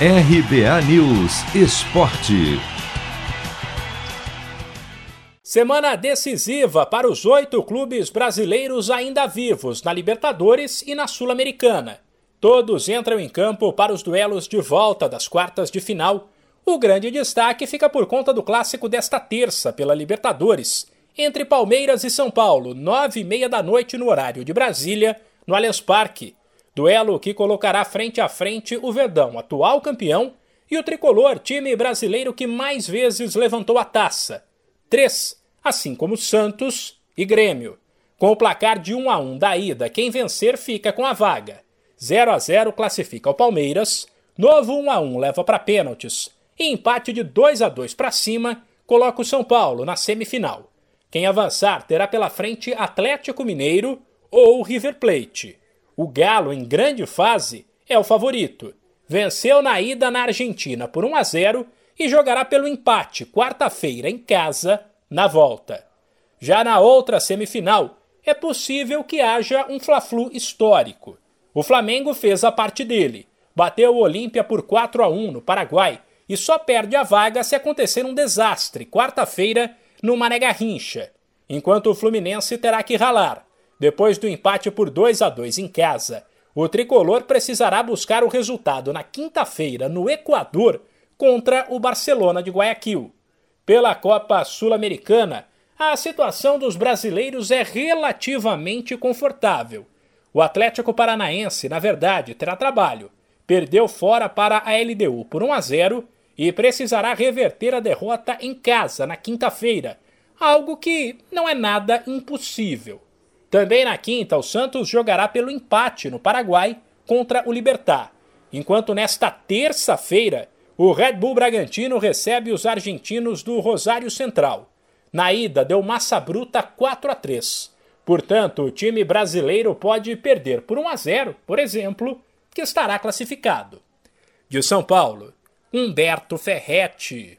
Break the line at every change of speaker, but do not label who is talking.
RBA News Esporte.
Semana decisiva para os oito clubes brasileiros ainda vivos na Libertadores e na Sul-Americana. Todos entram em campo para os duelos de volta das quartas de final. O grande destaque fica por conta do clássico desta terça pela Libertadores, entre Palmeiras e São Paulo, nove e meia da noite no horário de Brasília, no Allianz Parque. Duelo que colocará frente a frente o Verdão, atual campeão, e o tricolor, time brasileiro que mais vezes levantou a taça. Três, assim como Santos e Grêmio. Com o placar de 1 a 1 da ida, quem vencer fica com a vaga. 0 a 0 classifica o Palmeiras, novo 1 a 1 leva para pênaltis e empate de 2 a 2 para cima coloca o São Paulo na semifinal. Quem avançar terá pela frente Atlético Mineiro ou River Plate. O Galo, em grande fase, é o favorito. Venceu na ida na Argentina por 1 a 0 e jogará pelo empate quarta-feira em casa, na volta. Já na outra semifinal, é possível que haja um Fla-Flu histórico. O Flamengo fez a parte dele, bateu o Olímpia por 4 a 1 no Paraguai e só perde a vaga se acontecer um desastre quarta-feira no Mané Garrincha, enquanto o Fluminense terá que ralar depois do empate por 2 a 2 em casa, o tricolor precisará buscar o resultado na quinta-feira no Equador contra o Barcelona de Guayaquil. Pela Copa Sul-Americana, a situação dos brasileiros é relativamente confortável. O Atlético Paranaense, na verdade, terá trabalho. Perdeu fora para a LDU por 1 a 0 e precisará reverter a derrota em casa na quinta-feira, algo que não é nada impossível. Também na quinta, o Santos jogará pelo empate no Paraguai contra o Libertar, enquanto nesta terça-feira o Red Bull Bragantino recebe os argentinos do Rosário Central. Na ida, deu massa bruta 4 a 3. Portanto, o time brasileiro pode perder por 1 a 0, por exemplo, que estará classificado. De São Paulo, Humberto Ferretti.